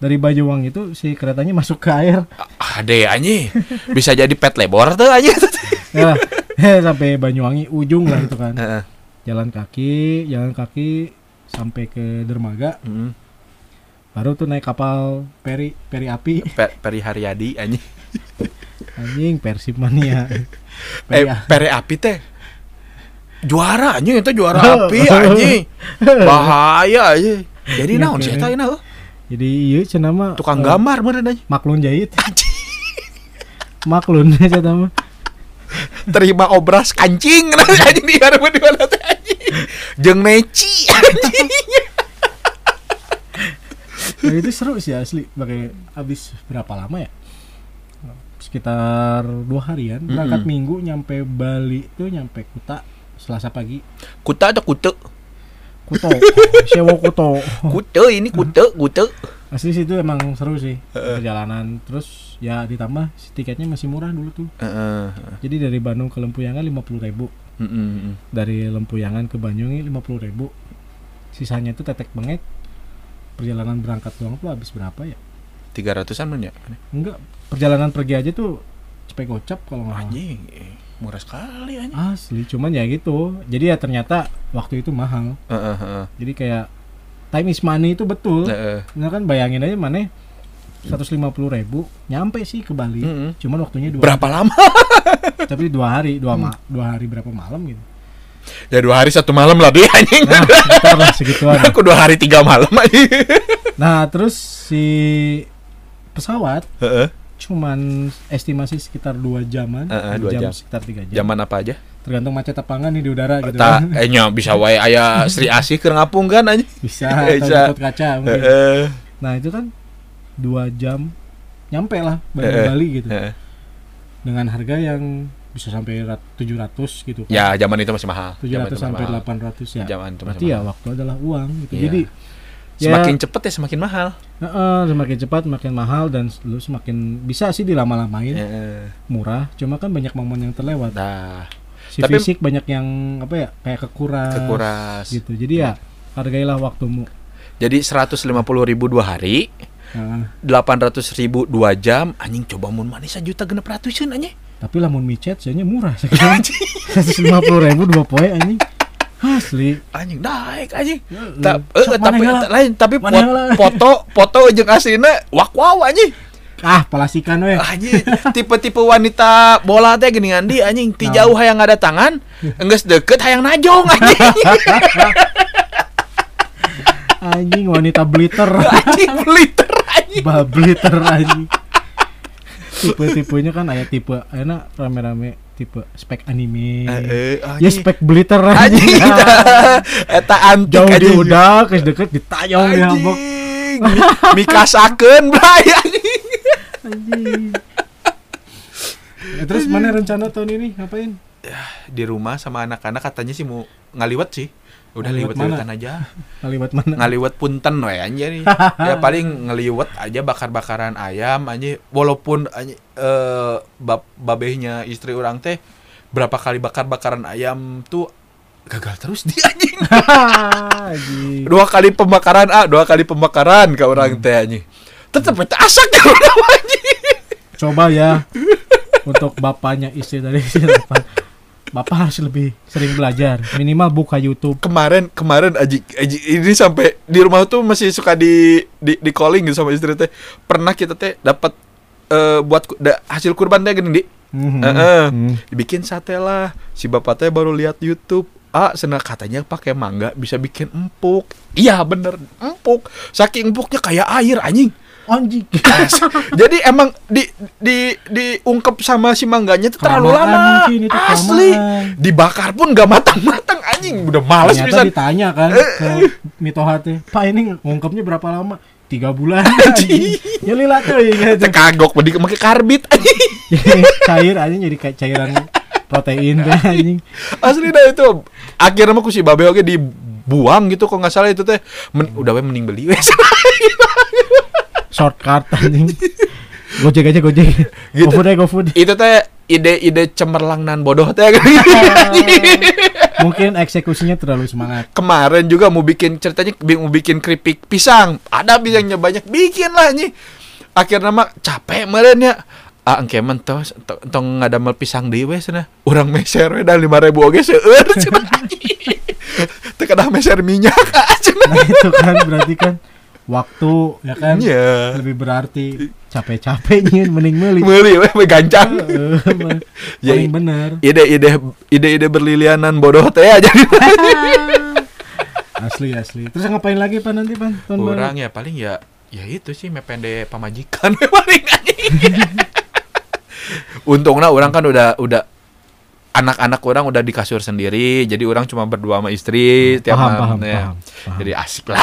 dari Banyuwangi itu si keretanya masuk ke air. ade anjing bisa jadi pet labor tuh anjing ya, eh, sampai Banyuwangi ujung lah itu kan. Jalan kaki, jalan kaki sampai ke dermaga, Mm. baru tuh naik kapal peri peri api. Pe- Peri Haryadi anjing Anjing Persib mania. eh Peri A- Peri Api teh juara anjing itu juara api anjing bahaya anjing jadi Iya, naon sih eta euy? Jadi iya cenah mah tukang eh, gambar meureun anjing Maklun jahit. Maklun aja mah. terima obras kancing anjing di hareup di mana anjing jeung neci anjing Ya, itu seru sih asli. Pakai habis berapa lama ya? Sekitar dua harian. Berangkat Mm-mm. minggu nyampe Bali tuh nyampe Kuta Selasa pagi. kuta atau kute Kuto, sewa Kuto. kute ini kute kute Asli sih itu emang seru sih perjalanan. Terus ya ditambah tiketnya masih murah dulu tuh. Jadi dari Bandung ke Lempuyangan lima puluh ribu. Dari Lempuyangan ke Banyuwangi lima puluh ribu. Sisanya itu tetek bengek. Perjalanan berangkat doang tuh habis berapa ya? tiga ratusan ya Enggak, perjalanan pergi aja tuh cepet gocap kalau nggak anjing eh, murah sekali anjing Asli, cuman ya gitu. Jadi ya ternyata waktu itu mahal. Heeh, heeh. Jadi kayak time is money itu betul. Heeh. Nah kan bayangin aja mana 150 ribu nyampe sih ke Bali. Mm-mm. Cuman waktunya dua berapa lama tapi dua hari dua ma dua hari berapa malam gitu. ya dua hari satu malam lah dia anjing Nah, lah segituan. aku dua hari tiga malam anjing Nah terus si pesawat Heeh. Cuman estimasi sekitar dua jaman, Heeh, dua jam. sekitar tiga jam. zaman apa aja Tergantung macet apa enggak nih di udara gitu. tak kan. eh bisa wae aya Sri Asih keur ngapung kan anjing Bisa, Bisa. kaca mungkin. Heeh. Nah itu kan dua jam nyampe lah Eh, Bandung eh. Bali gitu Heeh. dengan harga yang bisa sampai rat- 700 gitu kan. ya zaman itu masih mahal 700 Zaman itu masih sampai mahal. 800 ya. Zaman itu masih Berarti ya mahal. waktu adalah uang gitu. Iya. Jadi semakin ya, cepet ya semakin mahal heeh, semakin cepat semakin mahal dan lu semakin bisa sih dilama-lamain Heeh. murah. Cuma kan banyak momen yang terlewat. nah Si Tapi- fisik banyak yang apa ya kayak kekuras, kekuras gitu. Jadi ya hargailah waktumu. jadi 150 ribu dua hari Nah, 800 ribu dua jam anjing coba mun manis juta genep ratusan anjing tapi lamun micet sebenarnya murah sekitar 150 ribu dua poe anjing. Asli. anjing naik anjing Ya, Ta- eh, tapi lah. lain tapi pot- foto foto jeung aslinya wak wow anjing Ah, palasikan we. anjing tipe-tipe wanita bola teh gini Andi anjing ti Nah. jauh hayang ada tangan enggeus deket hayang najong anjing Anjing wanita bliter. anjing beliter anjing bah bliter anjing. Tipe-tipenya kan aya tipe enak rame-rame tipe spek anime. Eh, Ya spek bliter anjing. anjing eta antik Jauh di udah kes deket ditayong di hambok. anjing Mi- mikasakeun bray anjing. Ya, terus mana rencana tahun ini ngapain? di rumah sama anak-anak katanya sih mau ngaliwet sih udah Ngaliwet liwet-liwetan aja. Ngaliwat mana? ngaliwet punten we anjir. Ya paling ngeliwet aja bakar-bakaran ayam anjir. Walaupun anjir, eh bab babehnya istri orang teh berapa kali bakar-bakaran ayam tuh gagal terus dia anjing. Dua kali pembakaran ah dua kali pembakaran ke orang teh anjing. Tetep eta asak ya orang anjing. Coba ya untuk bapaknya istri dari depan. Bapak harus lebih sering belajar, minimal buka YouTube. kemarin kemarin aji, aji ini sampai di rumah tuh masih suka di di, di calling gitu sama istri teh pernah kita teh dapat eh, buat ku- da- hasil kurban teh gini di Mhm. Heeh. Hmm. dibikin sate lah si bapak teh baru lihat YouTube ah senang katanya pakai mangga bisa bikin empuk iya bener empuk saking empuknya kayak air anjing Anjing. jadi emang di di diungkep sama si mangganya tuh terlalu lama mungkin itu, asli kelamaan. dibakar pun gak matang-matang anjing udah males Ternyata bisa ditanya kan Eh, ke Mitoha teh, Pak ini ngungkapnya berapa lama? Tiga bulan. anjing. ya lila tuh ya kagok bedi make karbit anjing Cair aja jadi kayak cairan protein teh anjing. asli dah itu akhirnya mah ku si babe oge dibuang gitu kok nggak salah itu teh Men- udah we mending beli wes Shortcut anjing. Gojek aja gojek. Gitu. GoFood aja GoFood. itu teh ide-ide cemerlang nan bodoh teh Mungkin eksekusinya terlalu semangat. Kemarin juga mau bikin ceritanya mau bikin keripik pisang. Ada pisangnya banyak, bikin lah nih. Akhirnya mah capek meren ya. Ah, engke men tong tong ngadamel pisang deui we cenah. Urang meser we da 5000 oge seueur cenah. Teu kada meser minyak ah, cenah. Nah itu kan berarti kan waktu ya kan Iya. lebih berarti capek-capek nyin mending meuli. Meuli we we gancang. Ya, Paling bener. Ide-ide ide-ide berlilianan bodoh teh aja. Asli asli. Terus ngapain lagi Pan nanti Pan? Tahun baru? Kurang ya paling ya ya itu sih mepende pamajikan we paling. Untungnya orang kan udah udah anak-anak orang udah di kasur sendiri, jadi orang cuma berdua sama istri tiap Paham, malam. paham, ya. paham, paham. Jadi asik lah.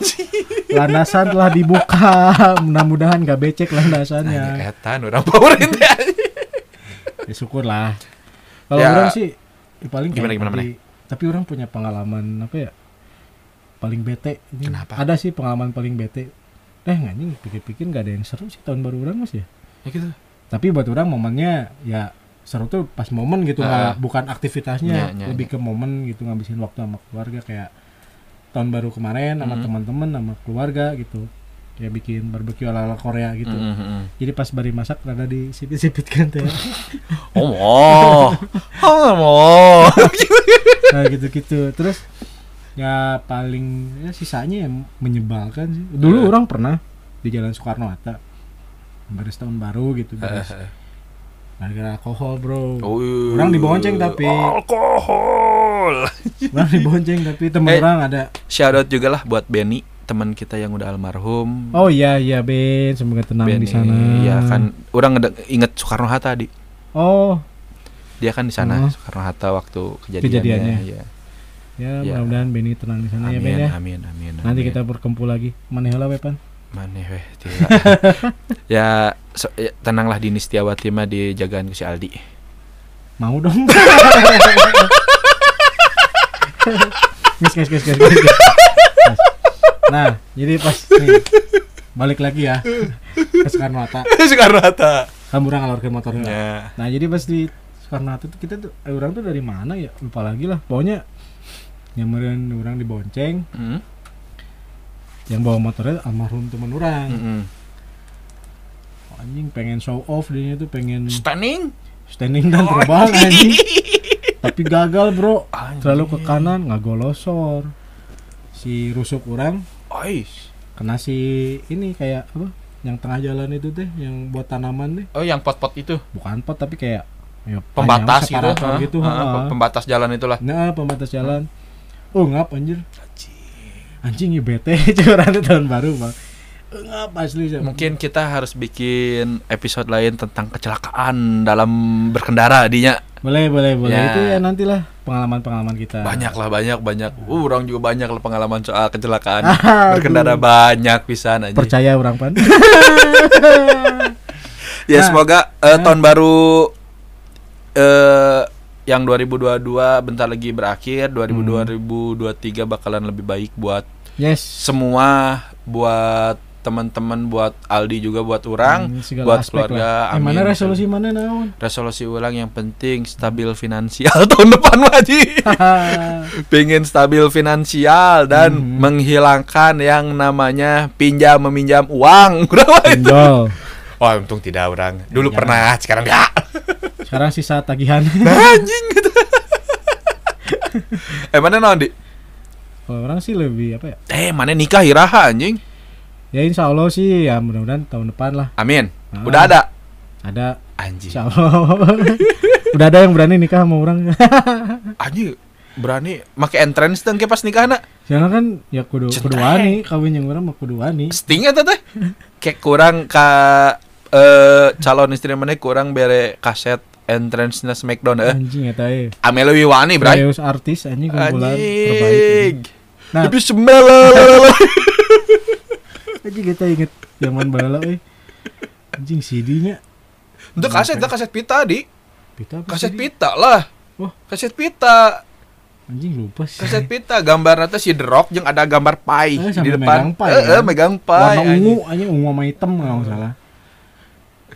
Anjing. Landasan telah dibuka. Mudah-mudahan gak becek landasannya. etan powerin teh. Ya syukur lah. Kalau Ya. orang sih ya paling Gimana, gimana, tadi, tapi orang punya pengalaman apa ya? Paling bete. Ini Kenapa? Ada sih pengalaman paling bete. Eh nggak pikir-pikir nggak ada yang seru sih tahun baru orang mas ya. Ya gitu. Tapi buat orang momennya ya seru tuh pas momen gitu nggak bukan aktivitasnya Nya, nya, lebih ke momen gitu ngabisin waktu sama keluarga kayak tahun baru kemarin sama Mhm. teman-teman sama keluarga gitu ya bikin barbeque ala ala Korea gitu Mm, mm, mm. jadi pas bari masak rada disipit-sipitkan teh Oh, oh, oh, oh. nah gitu-gitu terus ya paling ya sisanya yang menyebalkan sih dulu Eh. orang pernah di Jalan Soekarno Hatta baris tahun baru gitu beres gara-gara alkohol bro Oh, iya. Orang dibonceng tapi. alkohol. orang dibonceng tapi temen Eh. orang ada Shout out juga lah buat Benny, teman kita yang udah almarhum. oh iya iya Ben semoga tenang Benny, di sana ya kan. Orang inget Soekarno Hatta di. oh Dia kan di sana Oh. Soekarno Hatta waktu kejadiannya. Kejadiannya. Ya. ya Ya. mudah-mudahan Benny tenang di sana ya Amin, Ben ya amin, amin, nanti amin. kita berkumpul lagi mana heula Maneh weh ya, so- ya, tenanglah Dini Setiawati mah dijagaan ke si Aldi. mau dong gus, gus, gus. nah jadi pas nih, balik lagi ya ke Soekarno Hatta Soekarno Hatta. orang ngalorkeun motornya Ya. Nah jadi pas di Soekarno Hatta tuh kita tuh eh, orang tuh dari mana ya lupa lagi lah pokoknya nyamperin orang dibonceng Hmm? Yang bawa motornya almarhum teman orang Mm-mm. anjing pengen show off dia tuh pengen Stunning. standing dan terbang anjing tapi gagal bro Anjing. terlalu ke kanan nggak golosor si rusuk orang Ois. kena si ini kayak apa yang tengah jalan itu teh yang buat tanaman deh Oh, yang pot-pot itu. bukan pot tapi kayak ya, Pembatas gitu. gitu Hah, ha. Pembatas jalan itulah. Nah, pembatas jalan. Oh, ngap anjir. Anjing ya bete itu tahun baru, Bang. Eh, Ngap asli. Mungkin kita harus bikin episode lain tentang kecelakaan dalam berkendara dinya. boleh, boleh, boleh. Ya. Itu ya nantilah pengalaman-pengalaman kita. Banyak lah, banyak, banyak. Uh, orang juga banyak lah pengalaman soal kecelakaan. Berkendara banyak pisan aja. Percaya orang pan. Ya Nah. semoga eh, Nah. tahun baru eh yang 2022 bentar lagi berakhir, 2023 bakalan lebih baik buat yes. semua, buat teman-teman, buat Aldi juga buat orang, Hmm, buat keluarga. lah. Eh, mana Amin. resolusi mana naon? Resolusi ulang yang penting stabil finansial tahun depan Waji. Pengen stabil finansial dan Mhm. menghilangkan yang namanya pinjam meminjam uang. Berapa itu? Wah, untung tidak orang. Dulu Jangan. pernah, sekarang enggak. Sekarang sisa tagihan. anjing gitu. eh mana naon di? Kalau orang sih lebih apa ya? Eh mana nikah iraha anjing? Ya insya Allah sih ya mudah-mudahan tahun depan lah Amin. Ah. Udah ada. ada Anjing. insya Allah. Udah ada yang berani nikah sama orang. Anjing berani make entrance teh pas nikah nak. Soalnya kan ya kudu kudu wani kawin yang orang mah kudu wani. Sting eta teh. Kayak kurang ka eh calon istri mana kurang bere kaset entrance na Smackdown eh. Anjing eta ye. Amelo Wiwani, bray. Serius artis anjing kumpulan terbaik. Anjing. Nah. Tapi semelalala. Anjing kita inget zaman bala euy. Anjing CD-nya Itu kaset, itu kaset pita di. pita Kaset CD? pita lah. Wah. Kaset pita. Anjing lupa sih. kaset pita gambar nanti si The Rock yang ada gambar pai Eh, di depan megang pai, Eh, eh, kan? megang pai Warna ungu anjing ungu sama hitam kalau nggak salah.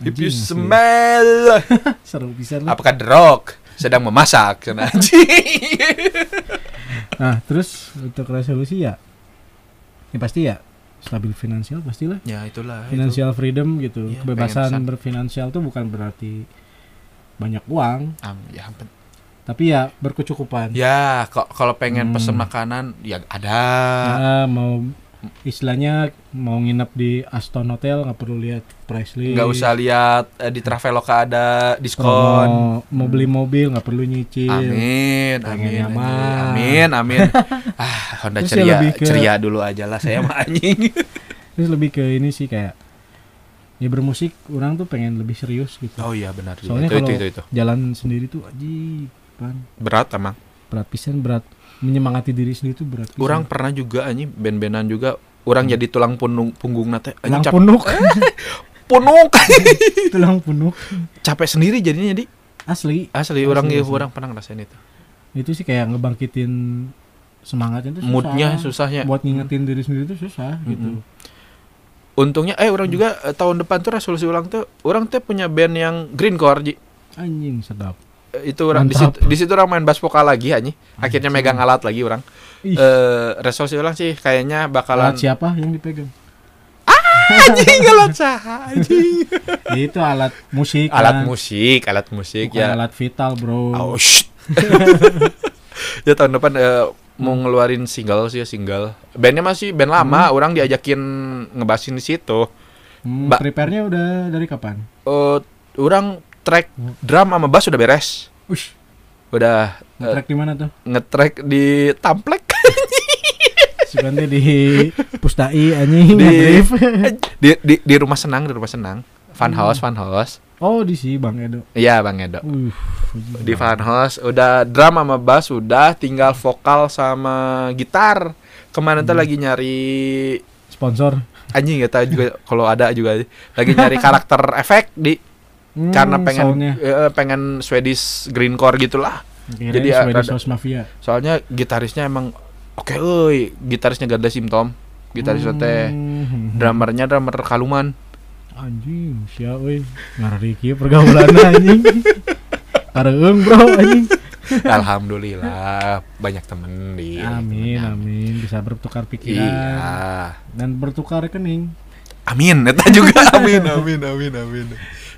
If you smell Seru bisa lah. apakah The Rock sedang memasak. Nah, terus untuk resolusi ya ya pasti ya stabil finansial pastilah. ya itulah. Financial freedom gitu. Iya, Kebebasan berfinansial tuh bukan berarti banyak uang, itu. Am, ya, tapi ya berkecukupan. ya kok kalau pengen Hmm. pesen makanan ya ada. Nah, mau istilahnya mau nginep di Aston Hotel nggak perlu lihat price list. nggak usah lihat eh, di Traveloka ada Kalau diskon. mau, mau beli mobil nggak perlu nyicil. Amin, amin, mah. amin, amin. ah, Honda Terus ya ceria, lebih ke- ceria dulu aja lah saya mah anjing. Terus lebih ke ini sih kayak ya bermusik orang tuh pengen lebih serius gitu. Oh iya benar. Soalnya itu, kalau itu, itu, itu. jalan sendiri tuh aji Berat emang. Berat pisan berat menyemangati diri sendiri tuh berat pisan. Orang pernah juga anjing band-bandan juga orang jadi tulang punung punggung nate tulang punuk. Punuk. Tulang punuk. Capek sendiri jadinya di. Asli. Asli orang Asli, ya asli. orang pernah ngerasain itu. Itu sih kayak ngebangkitin semangatnya tuh susah. moodnya susahnya. Buat ngingetin diri sendiri tuh susah gitu. Untungnya eh orang juga eh, tahun depan tuh resolusi ulang tuh orang tuh punya band yang greencore ji. Anjing sedap. Eh, itu orang di Mantap. situ di situ orang main bass vokal lagi anjing akhirnya Anjing. megang alat lagi orang Ih. eh resolusi ulang sih kayaknya bakalan alat siapa yang dipegang anjing alat sah anjing itu alat musik alat kan. musik alat musik Bukan ya alat vital bro Oh, shit. ya tahun depan eh, mau ngeluarin single sih ya single. Bandnya masih band lama, orang diajakin ngebasin di situ. Hmm, prepare-nya udah dari kapan Eh, orang track drum sama bass udah beres. Ush, Udah eh, track di mana tuh? ngetrack di Tamplek Sebenarnya di Pusdai anjing Di- di, di di rumah senang, di rumah senang. Fun house, fun house. Oh, di si Bang Edo. Iya, Bang Edo. Uh, Di fun house udah drum sama bass udah tinggal vokal sama gitar. Kemarin tuh lagi nyari sponsor. anjing ya tahu juga kalau ada juga lagi nyari karakter efek di Hmm, karena pengen eh, pengen Swedish greencore gitulah Kirain jadi ya, Swedish rada- House Mafia. soalnya gitarisnya emang oke euy gitarisnya gak ada simptom gitarisnya teh Hmm. drummernya drummer kaluman Anjing, sia euy. Ngari kieu pergaulan anjing. Kareung bro anjing. alhamdulillah banyak temen di Amin, amin bisa bertukar pikiran iya dan bertukar rekening. amin eta juga amin amin amin amin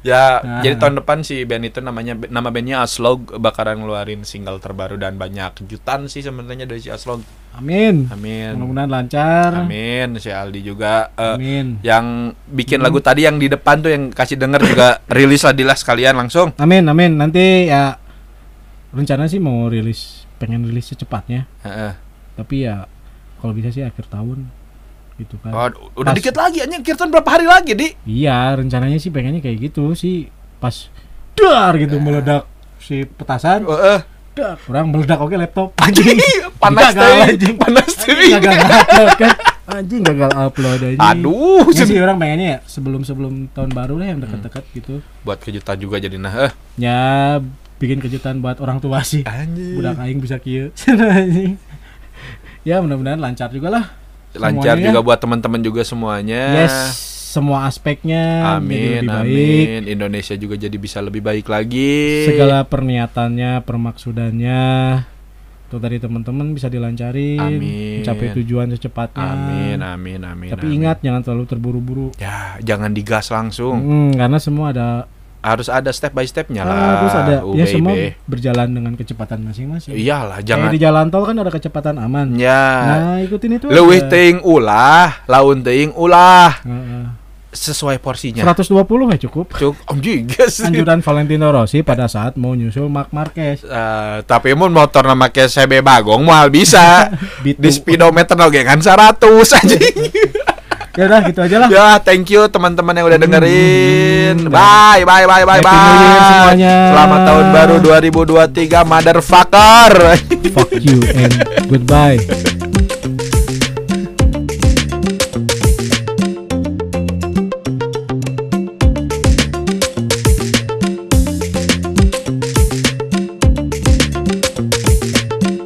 ya Nah. jadi tahun depan si band itu namanya nama bandnya Aslog bakalan ngeluarin single terbaru dan banyak kejutan sih sebenarnya dari si Aslog Amin. amin Mudah-mudahan lancar. Amin, si Aldi juga eh, Amin. yang bikin Hmm. lagu tadi yang di depan tuh yang kasih denger juga rilis lah dilas sekalian langsung. Amin, amin. Nanti ya rencana sih mau rilis, pengen rilis secepatnya. Heeh. Tapi ya kalau bisa sih akhir tahun gitu kan. Oh, udah Pas- dikit lagi anjing Kirtan berapa hari lagi, Di? Iya, rencananya sih pengennya kayak gitu sih. Pas dar gitu meledak si petasan, Heeh. dar. Orang meledak oke laptop. Anjing, panas Gagal, anjing. Panas Anjing gagal upload kan. Anjing gagal upload aja. Aduh, Ya sih orang pengennya ya sebelum-sebelum tahun baru lah yang dekat-dekat gitu. buat kejutan juga jadi nah. Eh. Ya bikin kejutan buat orang tua sih. Anjing. Budak aing bisa kieu. Anjing. ya mudah-mudahan lancar juga lah. Lancar semuanya. juga buat teman-teman juga semuanya. Yes, semua aspeknya Amin, lebih baik. amin. Indonesia juga jadi bisa lebih baik lagi. Segala perniatannya, permaksudannya itu dari teman-teman bisa dilancarin, Amin. mencapai tujuan secepatnya. Amin, amin, amin. Tapi amin. ingat jangan terlalu terburu-buru. ya jangan digas langsung. Hmm, karena semua ada Harus ada step by stepnya lah. harus ada Uh, ya semua berjalan dengan kecepatan masing-masing. Iyalah, Kayak jangan di jalan tol kan ada kecepatan aman. ya Nah, ikutin itu. leuwih aja. teuing ulah, laun teuing ulah Heeh. sesuai porsinya. 120 ya cukup. Cuk, anjing guys. Anjuran Valentino Rossi pada saat mau nyusul Mark Marquez. Eh, tapi mun motor nama kayak CB Bagong mal bisa di speedometer oge kan 100 anjing. Ya udah gitu aja lah. ya, thank you teman-teman yang udah dengerin. Hmm. Bye bye bye bye Happy bye. New Year semuanya. Selamat tahun baru 2023 motherfucker. Fuck you and goodbye.